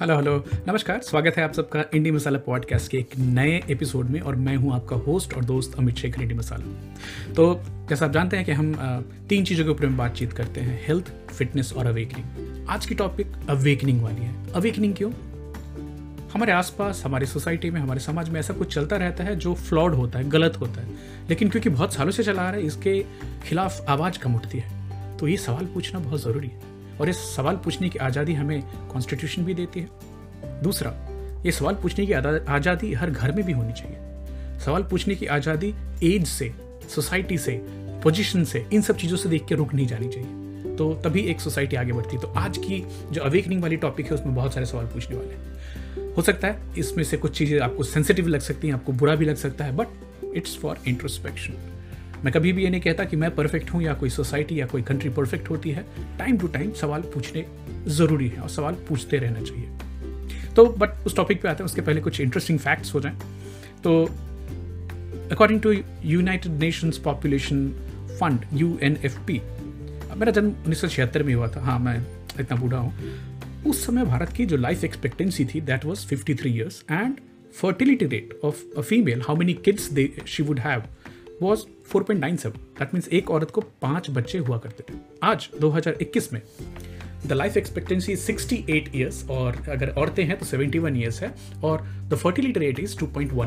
Hello hello. नमस्कार, स्वागत है आप सबका इंडी मसाला पॉडकास्ट के एक नए एपिसोड में और मैं हूँ आपका होस्ट और दोस्त अमित शेखर, इंडी मसाला। तो जैसा आप जानते हैं कि हम तीन चीज़ों के ऊपर में बातचीत करते हैं, हेल्थ, फिटनेस और अवेकनिंग। आज की टॉपिक अवेकनिंग वाली है। अवेकनिंग क्यों? हमारे आसपास, हमारी सोसाइटी में, हमारे समाज में ऐसा कुछ चलता रहता है जो फ्लॉड होता है, गलत होता है। लेकिन क्योंकि बहुत सालों से चला आ रहा है, इसके खिलाफ आवाज़ कम उठती है। तो ये सवाल पूछना बहुत ज़रूरी है। और इस सवाल पूछने की आज़ादी हमें कॉन्स्टिट्यूशन भी देती है। दूसरा, ये सवाल पूछने की आज़ादी हर घर में भी होनी चाहिए। सवाल पूछने की आज़ादी एज से सोसाइटी से पोजीशन से, इन सब चीज़ों से देख के रुक नहीं जानी चाहिए। तो तभी एक सोसाइटी आगे बढ़ती है। तो आज की जो अवेकनिंग वाली टॉपिक है, उसमें बहुत सारे सवाल पूछने वाले हैं। हो सकता है इसमें से कुछ चीज़ें आपको सेंसिटिव लग सकती हैं, आपको बुरा भी लग सकता है बट इट्स फॉर इंट्रोस्पेक्शन मैं कभी भी ये नहीं कहता कि मैं परफेक्ट हूँ या कोई सोसाइटी या कोई कंट्री परफेक्ट होती है। टाइम टू टाइम सवाल पूछने ज़रूरी है और सवाल पूछते रहना चाहिए। तो बट उस टॉपिक पे आते हैं, उसके पहले कुछ इंटरेस्टिंग फैक्ट्स हो जाएँ। तो according to United Nations Population Fund U N F P मेरा जन्म उन्नीस सौ छिहत्तर में हुआ था। हाँ मैं इतना बूढ़ा हूँ। उस समय भारत की जो लाइफ एक्सपेक्टेंसी थी that was fifty three years and fertility rate of a female how many kids they she would have was 4.97 that means एक औरत को पाँच बच्चे हुआ करते थे। आज 2021 में the life expectancy is 68 years और अगर औरतें हैं तो 71 ईयर्स है और द फर्टिलिटी रेट इज़ 2.19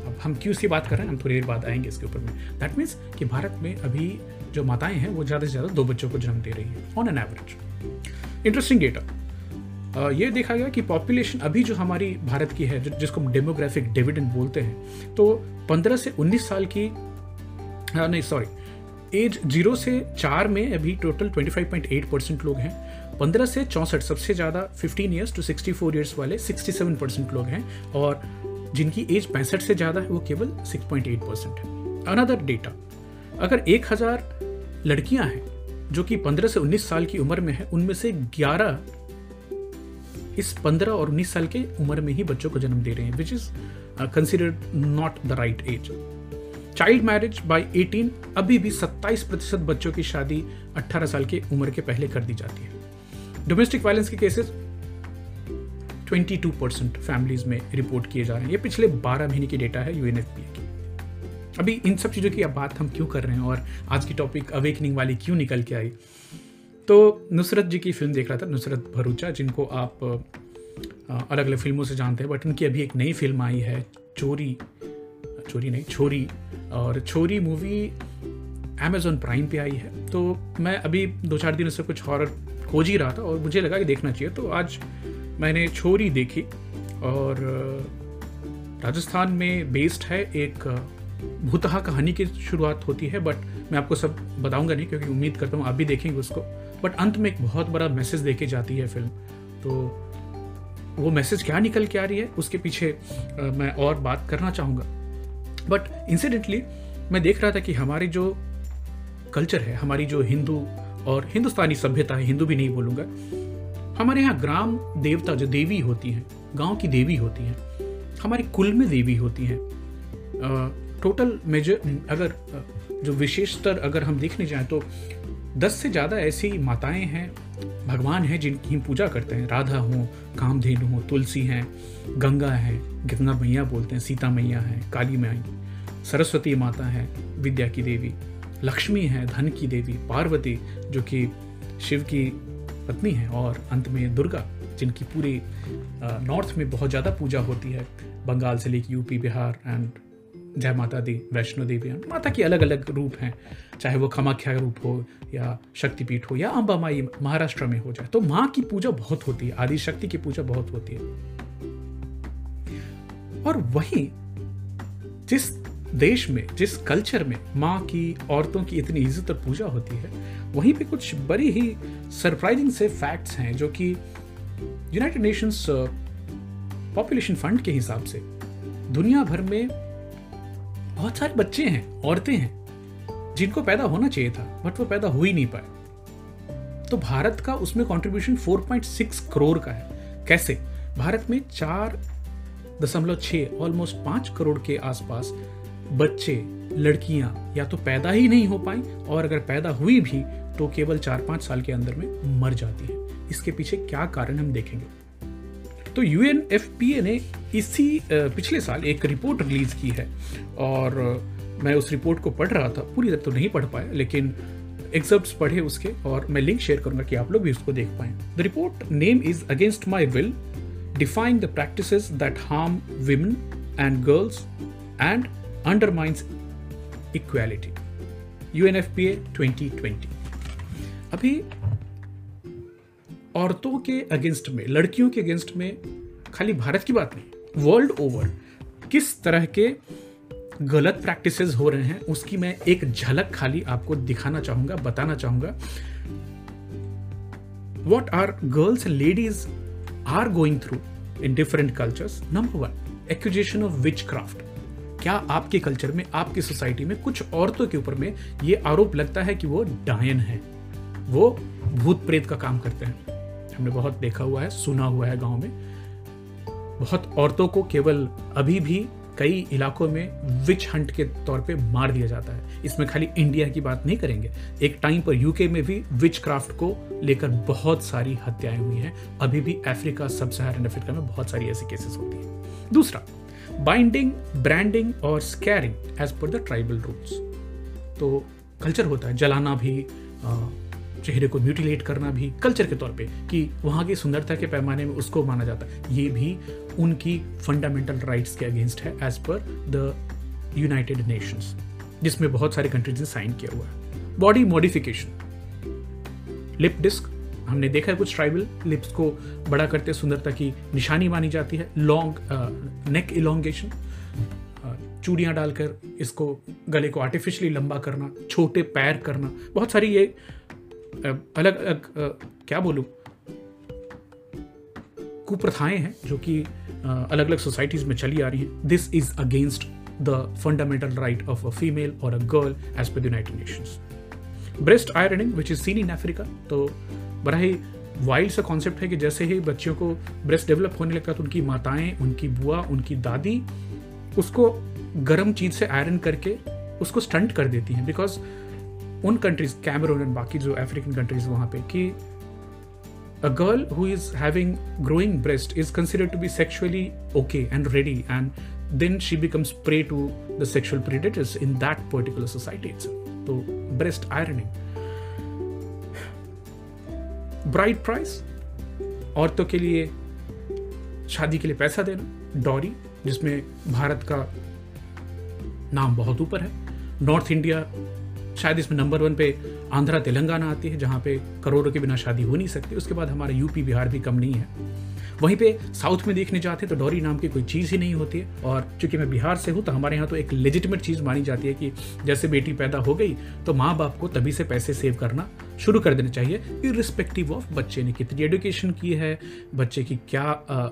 अब हम क्यों इसकी बात कर रहे हैं? हम थोड़ी देर बाद आएँगे इसके ऊपर में। दैट मीन्स कि भारत में अभी जो माताएँ हैं, वो ज़्यादा से ज़्यादा दो बच्चों को जन्म दे रही हैं on an average interesting data ये देखा गया कि पॉपुलेशन अभी जो हमारी भारत की है, जिसको हम डेमोग्राफिक डिविडेंड बोलते हैं तो 15 से 19 साल की हाँ नहीं सॉरी एज ज़ीरो से चार में अभी टोटल 25.8 परसेंट लोग हैं. पंद्रह से चौंसठ सबसे ज़्यादा 15 ईयर्स टू 64 ईयर्स वाले 67 परसेंट लोग हैं और जिनकी एज पैंसठ से ज़्यादा है, वो केवल 6.8 परसेंट है. अनदर डेटा अगर 1000 लड़कियाँ हैं, जो कि 15 से 19 साल की उम्र में है, उनमें से 11 इस 15 और 19 साल के उम्र में ही बच्चों को जन्म दे रहे हैं which is considered not the right age child marriage by 18 अभी भी 27 प्रतिशत बच्चों की शादी 18 साल की उम्र के पहले कर दी जाती है। डोमेस्टिक वायलेंस के केसेस 22 परसेंट फैमिलीज़ में रिपोर्ट किए जा रहे हैं। ये पिछले 12 महीने की डेटा है यूएनएफपी की। अभी इन सब चीज़ों की अब बात हम क्यों कर रहे हैं और आज की टॉपिक अवेकनिंग वाली क्यों निकल के आई? तो नुसरत जी की फ़िल्म देख रहा था, नुसरत भरूचा, जिनको आप अलग अलग फ़िल्मों से जानते हैं बट उनकी अभी एक नई फ़िल्म आई है, चोरी चोरी नहीं, छोरी। और छोरी मूवी अमेजोन प्राइम पे आई है। तो मैं अभी दो चार दिनों से कुछ हॉरर खोज ही रहा था और मुझे लगा कि देखना चाहिए। तो आज मैंने छोरी देखी और राजस्थान में बेस्ड है एक भूतहा कहानी की शुरुआत होती है बट मैं आपको सब बताऊँगा नहीं क्योंकि उम्मीद करता हूँ आप भी देखेंगे उसको। बट अंत में एक बहुत बड़ा मैसेज देके जाती है फ़िल्म तो वो मैसेज क्या निकल के आ रही है? उसके पीछे मैं और बात करना चाहूँगा। बट इंसिडेंटली मैं देख रहा था कि हमारी जो कल्चर है, हमारी जो हिंदू और हिंदुस्तानी सभ्यता है, हिंदू भी नहीं बोलूँगा, हमारे यहाँ ग्राम देवता जो देवी होती हैं, गाँव की देवी होती हैं, हमारे कुल में देवी होती हैं टोटल मेजर अगर जो विशेषतर अगर हम देखने जाएँ तो दस से ज़्यादा ऐसी माताएँ हैं भगवान हैं जिनकी हम पूजा करते हैं। राधा हो, कामधेनु हो, तुलसी हैं, गंगा है, गंगा मैया बोलते हैं, सीता मैया है, काली मैया सरस्वती माता है, विद्या की देवी, लक्ष्मी है, धन की देवी, पार्वती, जो कि शिव की पत्नी है, और अंत में दुर्गा, जिनकी पूरी नॉर्थ में बहुत ज़्यादा पूजा होती है, बंगाल से लेकर यूपी, बिहार, एंड जय माता दी, वैष्णो देवी माता के अलग अलग रूप हैं। चाहे वो खमाख्या रूप हो या शक्तिपीठ हो या अम्बा माई महाराष्ट्र में हो जाए तो माँ की पूजा बहुत होती है, आदि शक्ति की पूजा बहुत होती है। और वहीं जिस देश में, जिस कल्चर में माँ की, औरतों की इतनी इज़्ज़त और पूजा होती है, वहीं पे कुछ बड़ी ही सरप्राइजिंग से फैक्ट्स हैं, जो कि यूनाइटेड नेशंस पॉपुलेशन फंड के हिसाब से दुनिया भर में बहुत सारे बच्चे हैं, औरतें हैं, जिनको पैदा होना चाहिए था बट वो पैदा हो ही नहीं पाए। तो भारत का उसमें कंट्रीब्यूशन 4.6 करोड़ का है। कैसे? भारत में चार दशमलव छ ऑलमोस्ट पाँच करोड़ के आसपास बच्चे, लड़कियाँ या तो पैदा ही नहीं हो पाई, और अगर पैदा हुई भी तो केवल चार पाँच साल के अंदर में मर जाती है। इसके पीछे क्या कारण हम देखेंगे? तो UNFPA ने इसी पिछले साल एक रिपोर्ट रिलीज़ की है। और मैं उस रिपोर्ट को पढ़ रहा था, पूरी तरह तो नहीं पढ़ पाया, लेकिन एग्जर्प्ट पढ़े उसके और मैं लिंक शेयर करूँगा कि आप लोग भी उसको देख पाए। The report name is against my will defying the practice that harm women and girls and undermines equality U N F P A twenty twenty अभी औरतों के अगेंस्ट में, लड़कियों के अगेंस्ट में, खाली भारत की बात नहीं वर्ल्ड ओवर किस तरह के गलत प्रैक्टिसेस हो रहे हैं, उसकी मैं एक झलक खाली आपको दिखाना चाहूँगा, बताना चाहूँगा। What are girls ladies are going through in different cultures number one accusation of witchcraft क्या आपके कल्चर में, आपकी सोसाइटी में कुछ औरतों के ऊपर में ये आरोप लगता है कि वो डायन है? वो भूत प्रेत का काम करते हैं। हमने बहुत देखा हुआ है, सुना हुआ है गाँव में। बहुत औरतों को केवल अभी भी कई इलाकों में विच हंट के तौर पे मार दिया जाता है। इसमें खाली इंडिया की बात नहीं करेंगे। एक टाइम पर यूके में भी विच क्राफ्ट को लेकर बहुत सारी हत्याएँ हुई हैं। अभी भी अफ्रीका सब सहारन अफ्रीका में बहुत सारी ऐसी केसेस होती हैं। दूसरा बाइंडिंग ब्रांडिंग और scarring as per the tribal rules तो कल्चर होता है, जलाना भी चेहरे को म्यूटिलेट करना भी कल्चर के तौर पे कि वहाँ की सुंदरता के पैमाने में उसको माना जाता है। ये भी उनकी फंडामेंटल राइट्स के अगेंस्ट है as per the United Nations जिसमें बहुत सारे कंट्रीज़ ने साइन किया हुआ है। बॉडी मॉडिफिकेशन लिप डिस्क हमने देखा है कुछ ट्राइबल लिप्स को बड़ा करते सुंदरता की निशानी मानी जाती है। लॉन्ग नेक इलोंगेशन चूड़ियाँ डालकर इसको गले को आर्टिफिशियली लंबा करना, छोटे पैर करना। बहुत सारी ये अलग अलग क्या बोलूँ? कुप्रथाएँ हैं जो कि अलग अलग सोसाइटीज में चली आ रही हैं। This is against the fundamental right of a female और a girl as per United Nations breast ironing which is seen in Africa तो बड़ा ही वाइल्ड सा कॉन्सेप्ट है कि जैसे ही बच्चों को ब्रेस्ट डेवलप होने लगता है तो उनकी माताएँ, उनकी बुआ, उनकी दादी, उसको गर्म चीज़ से आयरन करके उसको स्टंट कर देती हैं। बिकॉज़ उन कंट्रीज़ कैमरून बाकी जो अफ्रीकन कंट्रीज़ वहाँ पे, कि a girl who is having growing breast is consider to be sexually okay and ready and then she becomes prey to the sexual predators in that particular society तो breast ironing bride price औरतों के लिए शादी के लिए पैसा देना। Dowry, जिसमें भारत का नाम बहुत ऊपर है। नॉर्थ इंडिया शायद इसमें नंबर वन पे आंध्रा तेलंगाना आती है, जहाँ पे करोड़ों के बिना शादी हो नहीं सकती। उसके बाद हमारा यूपी, बिहार भी कम नहीं है। वहीं पे साउथ में देखने जाते हैं तो डोरी नाम की कोई चीज़ ही नहीं होती है। और चूँकि मैं बिहार से हूँ तो हमारे यहाँ तो एक लेजिटमेट चीज़ मानी जाती है कि जैसे बेटी पैदा हो गई तो माँ बाप को तभी से पैसे सेव करना शुरू कर देना चाहिए इरिस्पेक्टिव ऑफ़ बच्चे ने कितनी एडुकेशन की है, बच्चे की क्या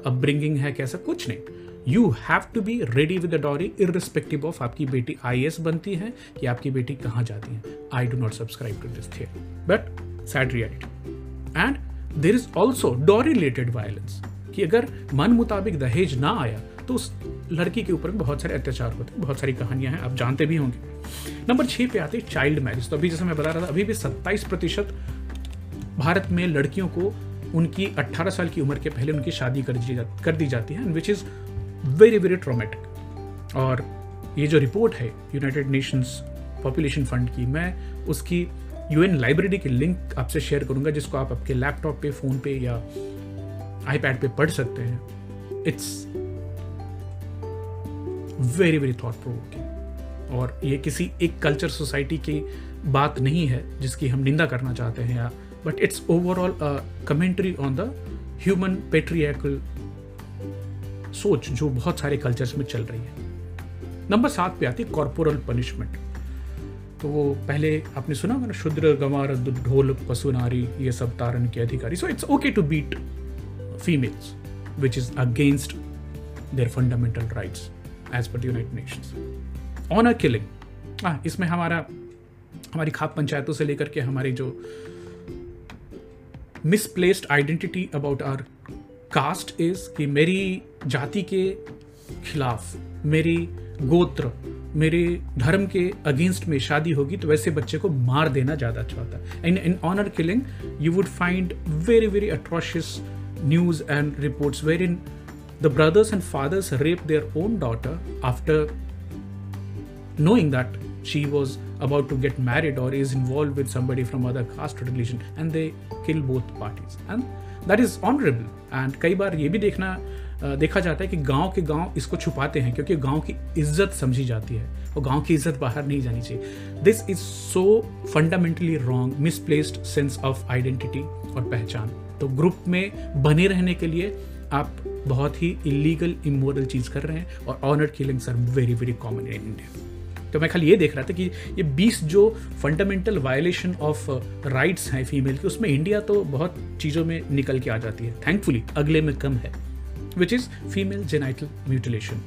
अपब्रिंगिंग है, कैसा, कुछ नहीं। You have to be ready with the dowry irrespective of आपकी बेटी आई बनती है कि आपकी बेटी कहाँ जाती है। I do not subscribe to this theory but sad reality and there is also dowry related violence कि अगर मन मुताबिक दहेज ना आया तो लड़की के ऊपर बहुत सारे अत्याचार होते हैं, बहुत सारी कहानियाँ हैं, आप जानते भी होंगे। नंबर छः पे आते चाइल्ड मैरिज तो अभी जैसे मैं बता रहा था, अभी भी सत्ताईस प्रतिशत भारत में लड़कियों को उनकी 18 साल की उम्र के पहले उनकी शादी कर दी कर दी जाती है which is very very traumatic और ये जो रिपोर्ट है यूनाइटेड नेशंस पॉपुलेशन फंड की, मैं उसकी यूएन लाइब्रेरी की लिंक आपसे शेयर करूँगा, जिसको आप आपके लैपटॉप पे फ़ोन पे या आईपैड पे पढ़ सकते हैं। It's very very thought provoking और ये किसी एक कल्चर सोसाइटी की बात नहीं है जिसकी हम निंदा करना चाहते हैं या but it's overall commentary on the human patriarchal सोच जो बहुत सारे कल्चर्स में चल रही है। नंबर सात पे आती है कॉर्पोरल पनिशमेंट तो वो पहले आपने सुना मैंने शुद्र, गंवार ढोल, पशु, नारी, ये सब तारण के अधिकारी। So it's okay to beat females which is against their fundamental rights as per United Nations honour killing हाँ इसमें हमारा, हमारी खाप पंचायतों से लेकर के हमारी जो misplaced identity about our caste is कि मेरी जाति के खिलाफ, मेरी गोत्र, मेरे धर्म के अगेंस्ट में शादी होगी तो वैसे बच्चे को मार देना ज़्यादा अच्छा होता है। In in honour killing you would find very very atrocious and and reports wherein the brothers and fathers rape their own daughter after knowing that she was about to get married or is involved with somebody from other caste or religion and they kill both parties and that is honorable and कई बार ये भी देखना देखा जाता है कि गाँव के गाँव इसको छुपाते हैं क्योंकि गाँव की इज़्ज़त समझी जाती है और गाँव की इज़्ज़त बाहर नहीं जानी चाहिए this is so fundamentally wrong misplaced sense of identity और पहचान तो ग्रुप में बने रहने के लिए आप बहुत ही इलीगल इमोरल चीज़ कर रहे हैं और honour killings are very very common in India तो मैं खाली ये देख रहा था कि ये 20 जो फंडामेंटल वायलेशन ऑफ़ राइट्स हैं फीमेल की, उसमें इंडिया तो बहुत चीज़ों में निकल के आ जाती है। थैंकफुली अगले में कम है which is female genital mutilation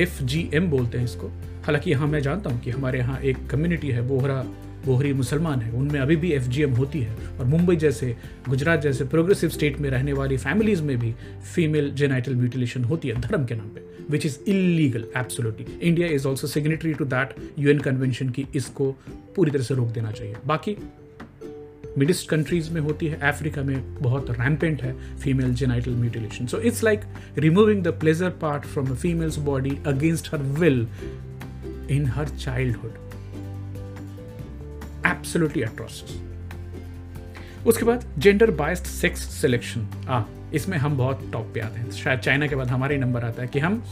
F G M बोलते हैं इसको। हालाँकि यहाँ मैं जानता हूँ कि हमारे यहाँ एक कम्युनिटी है, बोहरा बोहरी मुसलमान है। उनमें अभी भी एफजीएम होती है और मुंबई जैसे, गुजरात जैसे प्रोग्रेसिव स्टेट में रहने वाली फैमिलीज़ में भी फीमेल जेनाइटल म्यूटिलेशन होती है धर्म के नाम पे which is illegal absolutely India is also signatory to that UN convention की इसको पूरी तरह से रोक देना चाहिए। बाकी मिडिस्ट कंट्रीज़ में होती है अफ्रीका में बहुत रैम्पेंट है female genital mutilation so it's like removing the pleasure part from a female's body against her will in her childhood absolutely atrocious उसके बाद जेंडर बायस्ड सेक्स सिलेक्शन आ, इसमें हम बहुत टॉप पे आते हैं। शायद चाइना के बाद हमारे नंबर आता है कि हम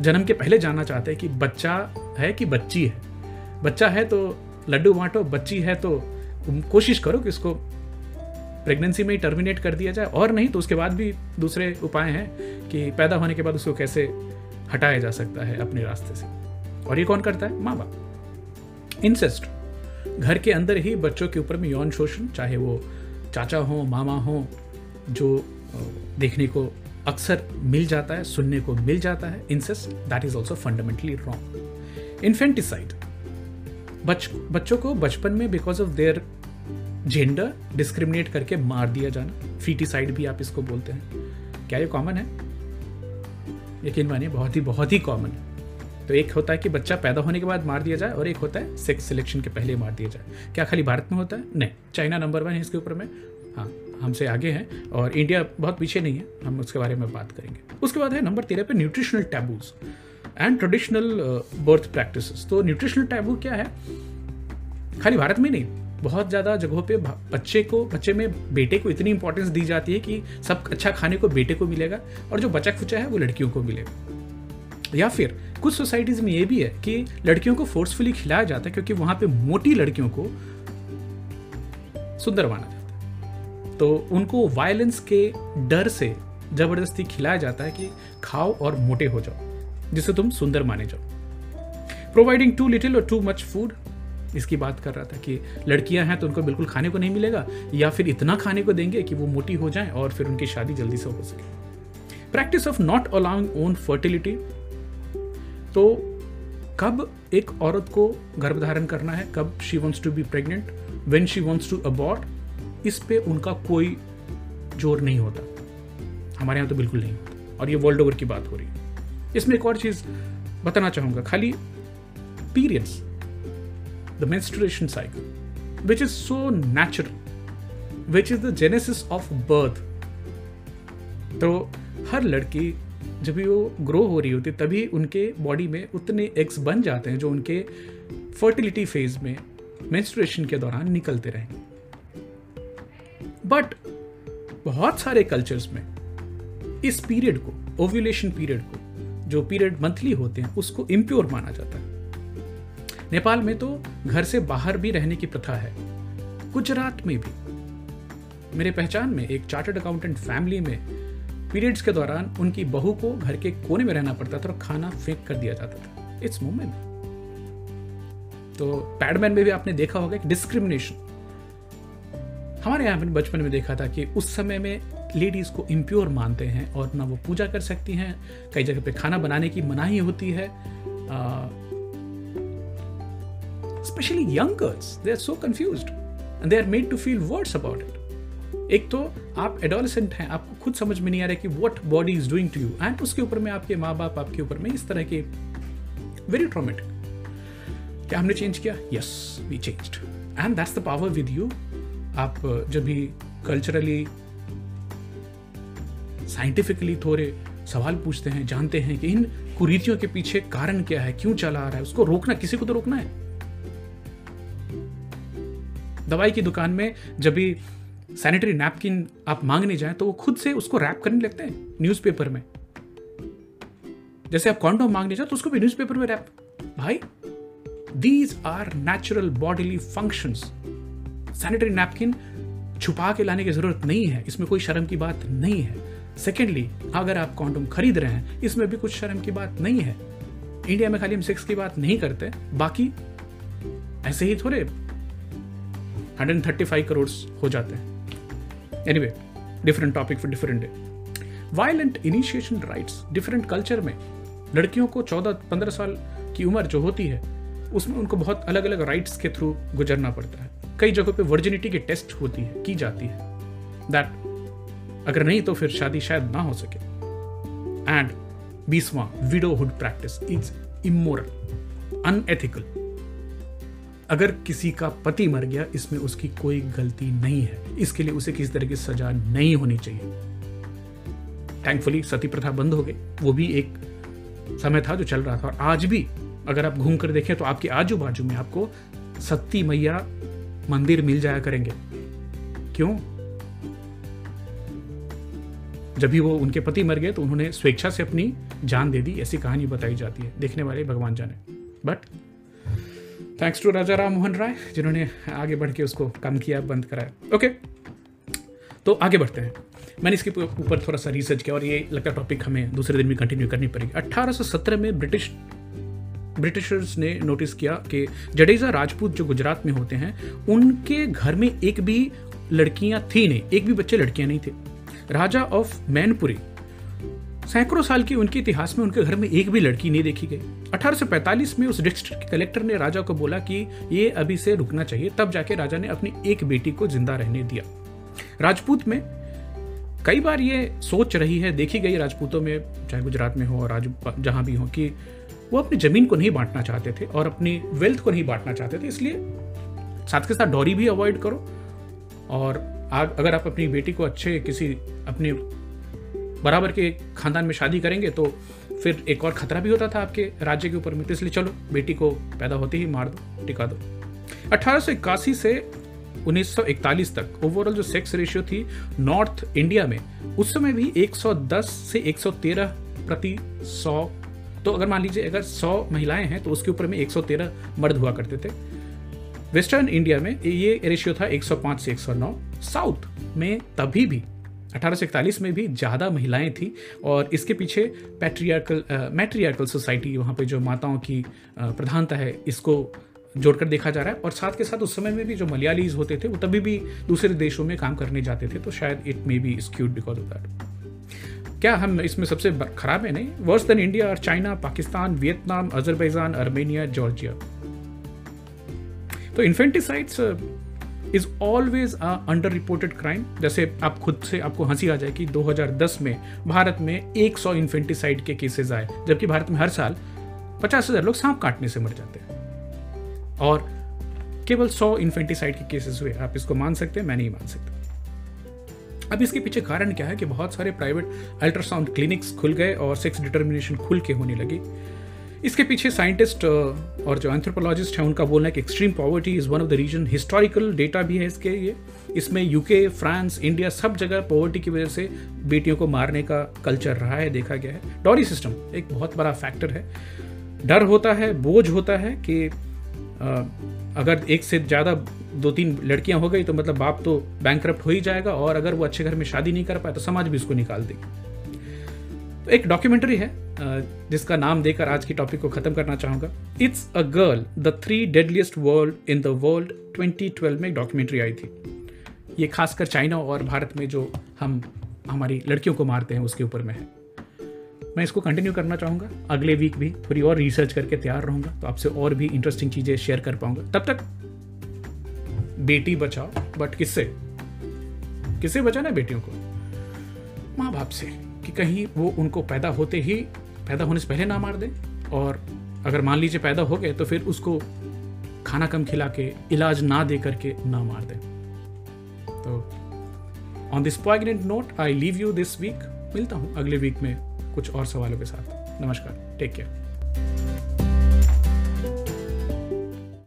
जन्म के पहले जानना चाहते हैं कि बच्चा है कि बच्ची है। बच्चा है तो लड्डू बांटो, बच्ची है तो कोशिश करो कि उसको प्रेगनेंसी में ही टर्मिनेट कर दिया जाए। और नहीं तो उसके बाद भी दूसरे उपाय हैं कि पैदा होने के बाद उसको कैसे हटाया जा सकता है अपने रास्ते से। और ये कौन करता है? माँ बाप। इंसेस्ट घर के अंदर ही बच्चों के ऊपर में यौन शोषण, चाहे वो चाचा हो, मामा हो, जो देखने को अक्सर मिल जाता है, सुनने को मिल जाता है incest that is also fundamentally wrong infanticide बच, बच्चों को बचपन में because of their gender discriminate करके मार दिया जाना। फीटिसाइड भी आप इसको बोलते हैं। क्या ये कॉमन है? यकीन मानिए, बहुत ही बहुत ही कॉमन है। तो एक होता है कि बच्चा पैदा होने के बाद मार दिया जाए और एक होता है सेक्स सिलेक्शन के पहले मार दिया जाए। क्या खाली भारत में होता है? नहीं। चाइना नंबर वन है इसके ऊपर में। हाँ हमसे आगे हैं और इंडिया बहुत पीछे नहीं है। हम उसके बारे में बात करेंगे। उसके बाद है नंबर तेरह पे nutritional taboos and traditional birth practice तो न्यूट्रिशनल टैबू क्या है? खाली भारत में नहीं। बहुत ज़्यादा जगहों पे बच्चे को, बच्चे में बेटे को इतनी इंपॉर्टेंस दी जाती है कि सब अच्छा खाने को बेटे को मिलेगा और जो बचा खुचा है वो लड़कियों को मिलेगा। या फिर कुछ सोसाइटीज़ में ये भी है कि लड़कियों को फोर्सफुली खिलाया जाता है क्योंकि वहाँ पे मोटी लड़कियों को सुंदर माना जाता है। तो उनको वायलेंस के डर से ज़बरदस्ती खिलाया जाता है कि खाओ और मोटे हो जाओ जिससे तुम सुंदर माने जाओ। प्रोवाइडिंग टू लिटिल और टू मच फ़ूड इसकी बात कर रहा था कि लड़कियाँ हैं तो उनको बिल्कुल खाने को नहीं मिलेगा, या फिर इतना खाने को देंगे कि वो मोटी हो जाएँ और फिर उनकी शादी जल्दी से हो सके। Practice of not allowing own fertility तो कब एक औरत को गर्भधारण करना है? कब she wants to be pregnant when she wants to abort इस पे उनका कोई ज़ोर नहीं होता। हमारे यहाँ तो बिल्कुल नहीं होता। और ये वर्ल्ड ओवर की बात हो रही है। इसमें एक और चीज़ बताना चाहूँगा। खाली periods the menstruation cycle which is so natural which is the genesis of birth तो हर लड़की जब वो ग्रो हो रही होती है, तभी उनके बॉडी में उतने एग्स बन जाते हैं जो उनके फर्टिलिटी फ़ेज़ में मेंस्ट्रुएशन के दौरान निकलते रहेंगे। बट बहुत सारे कल्चर्स में इस पीरियड को ओव्यूलेशन पीरियड को, जो पीरियड मंथली होते हैं, उसको इम्प्योर माना जाता है। नेपाल में तो घर से बाहर भी रहने की प्रथा है। गुजरात में भी। मेरे पहचान में एक चार्टर्ड अकाउंटेंट फैमिली में पीरियड्स के दौरान उनकी बहू को घर के कोने में रहना पड़ता था और खाना फेंक कर दिया जाता था। इट्स मूवमेंट तो पैडमैन में भी आपने देखा होगा एक डिस्क्रिमिनेशन हमारे यहाँ बचपन में देखा था कि उस समय में लेडीज़ को इम्प्योर मानते हैं और ना वो पूजा कर सकती हैं, कई जगह पे खाना बनाने की मनाही होती है। Specially young girls they are so confuse and they are made to feel words about it एक तो आप एडोलसेंट हैं आपको खुद समझ में नहीं आ रहा कि what body is doing to you and उसके ऊपर में आपके माँ बाप आपके ऊपर में इस तरह के वेरी ट्रोमेटिक क्या हमने चेंज किया? Yes we changed and that's the power with you आप जब भी कल्चरली साइंटिफिकली थोड़े सवाल पूछते हैं, जानते हैं कि इन कुरीतियों के पीछे कारण क्या है, क्यों चला आ रहा है, उसको रोकना, किसी को तो रोकना है। दवाई की दुकान में जब भी सैनिटरी नैपकिन आप मांगने जाएँ तो वो खुद से उसको रैप करने लगते हैं न्यूज़पेपर में। जैसे आप कॉन्डोम मांगने जाए तो उसको भी न्यूज़पेपर में रैप भाई these are natural bodily functions sanitary napkin छुपा के लाने की ज़रूरत नहीं है, इसमें कोई शर्म की बात नहीं है। सेकेंडली अगर आप कॉन्डोम खरीद रहे हैं, इसमें भी कुछ शर्म की बात नहीं है। इंडिया में खाली हम सेक्स की बात नहीं करते, बाकी ऐसे ही थोड़े। 135 करोड़ हो जाते हैं। Anyway different topic for different day violent initiation rites different culture में. लड़कियों को 14-15 साल की उम्र जो होती है, उसमें उनको बहुत अलग अलग राइट्स के थ्रू गुजरना पड़ता है। कई जगहों पे वर्जिनिटी की टेस्ट होती है, की जाती है। दैट अगर नहीं तो फिर शादी शायद ना हो सके। And बीसवा widowhood practice is immoral unethical अगर किसी का पति मर गया, इसमें उसकी कोई गलती नहीं है। इसके लिए उसे किसी तरह की सजा नहीं होनी चाहिए। थैंकफुली सती प्रथा बंद हो गई। वो भी एक समय था जो चल रहा था। और आज भी, अगर आप घूम कर देखें तो आपके आजू बाजू में आपको सती मैया मंदिर मिल जाया करेंगे। क्यों? जब भी वो उनके पति मर गए तो उन्होंने स्वेच्छा से अपनी जान दे दी। ऐसी कहानी बताई जाती है। देखने वाले भगवान जाने। But thanks to Raja Ram Mohan Roy जिन्होंने आगे बढ़ के उसको कम किया, बंद कराया। ओके तो आगे बढ़ते हैं। मैंने इसके ऊपर थोड़ा सा रिसर्च किया और ये लगता टॉपिक हमें दूसरे दिन भी कंटिन्यू करनी पड़ेगी। 1817 में ब्रिटिश ब्रिटिशर्स ने नोटिस किया कि जडेजा राजपूत जो गुजरात में होते हैं, उनके घर में एक भी लड़कियाँ थी नहीं। एक भी बच्चे लड़कियाँ नहीं थे। राजा ऑफ़ मैनपुरी सैकड़ों साल के उनके इतिहास में उनके घर में एक भी लड़की नहीं देखी गई। 1845 में उस डिस्ट्रिक्ट के कलेक्टर ने राजा को बोला कि ये अभी से रुकना चाहिए, तब जाके राजा ने अपनी एक बेटी को ज़िंदा रहने दिया। राजपूत में कई बार ये सोच रही है, देखी गई राजपूतों में, चाहे गुजरात में हो राज जहाँ भी हो, कि वो अपनी ज़मीन को नहीं बांटना चाहते थे और अपनी वेल्थ को नहीं बांटना चाहते थे, इसलिए साथ के साथ डॉरी भी अवॉइड करो। और आप अगर आप अपनी बेटी को अच्छे किसी, अपने बराबर के खानदान में शादी करेंगे तो फिर एक और खतरा भी होता था आपके राज्य के ऊपर में। तो इसलिए चलो, बेटी को पैदा होते ही मार दो, टिका दो। अठारह से 1941 तक ओवरऑल जो सेक्स रेशियो थी नॉर्थ इंडिया में, उस समय भी 110 से 113 प्रति 100 तो अगर मान लीजिए अगर 100 महिलाएँ हैं तो उसके ऊपर में 113 मर्द हुआ करते थे। वेस्टर्न इंडिया में ये रेशियो था 105 से 109 साउथ में तभी भी अठारह में भी ज़्यादा महिलाएँ थी और इसके पीछे पैट्रियार्कल मैट्रियार्कल सोसाइटी वहाँ पे जो माताओं की प्रधानता है, इसको जोड़कर देखा जा रहा है। और साथ के साथ उस समय में भी जो मलयालीज होते थे, वो तभी भी दूसरे देशों में काम करने जाते थे तो शायद it may be skewed because of that क्या हम इसमें सबसे खराब है? नहीं। वर्स देन इंडिया और China Pakistan Vietnam Azerbaijan Armenia Georgia तो infanticides is always a under reported crime जैसे आप खुद से आपको हँसी आ जाए कि 2010 में भारत में 100 इन्फेंटिसाइड के केसेस आए, जबकि भारत में हर साल पचास हज़ार लोग सांप काटने से मर जाते हैं। और केवल 100 इन्फेंटिसाइड के केसेस हुए, आप इसको मान सकते हैं, मैं नहीं मान सकता। अब इसके पीछे कारण क्या है कि बहुत सारे प्राइवेट अल्ट्रासाउंड क्लिनिक्स खुल गए और सेक्स डिटर्मिनेशन खुल के होने लगी। इसके पीछे साइंटिस्ट और जो एंथ्रोपोलॉजिस्ट हैं, उनका बोलना है कि extreme poverty is one of the reason historical data भी है इसके ये इसमें यूके फ्रांस इंडिया सब जगह पॉवर्टी की वजह से बेटियों को मारने का कल्चर रहा है, देखा गया है। डॉरी सिस्टम एक बहुत बड़ा फैक्टर है। डर होता है, बोझ होता है कि अगर एक से ज़्यादा दो तीन लड़कियाँ हो गई तो मतलब बाप तो बैंक हो ही जाएगा, और अगर वो अच्छे घर में शादी नहीं कर पाए तो समाज भी उसको निकाल देगी। तो एक डॉक्यूमेंट्री है जिसका नाम देकर आज की टॉपिक को खत्म करना चाहूँगा। It's a girl the three deadliest world in the world 2012 में एक डॉक्यूमेंट्री आई थी। ये खासकर चाइना और भारत में जो हम, हमारी लड़कियों को मारते हैं, उसके ऊपर में है। मैं इसको कंटिन्यू करना चाहूँगा। अगले वीक भी थोड़ी और रिसर्च करके तैयार रहूँगा तो आपसे और भी इंटरेस्टिंग चीज़ें शेयर कर पाऊँगा। तब तक बेटी बचाओ बट किससे? किससे बचाना बेटियों को? माँ बाप से। कि कहीं वो उनको पैदा होते ही, पैदा होने से पहले ना मार दे। और अगर मान लीजिए पैदा हो गए तो फिर उसको खाना कम खिला के, इलाज ना दे करके ना मार दे। तो on this poignant note I leave you this week मिलता हूँ अगले वीक में कुछ और सवालों के साथ। नमस्कार। Take care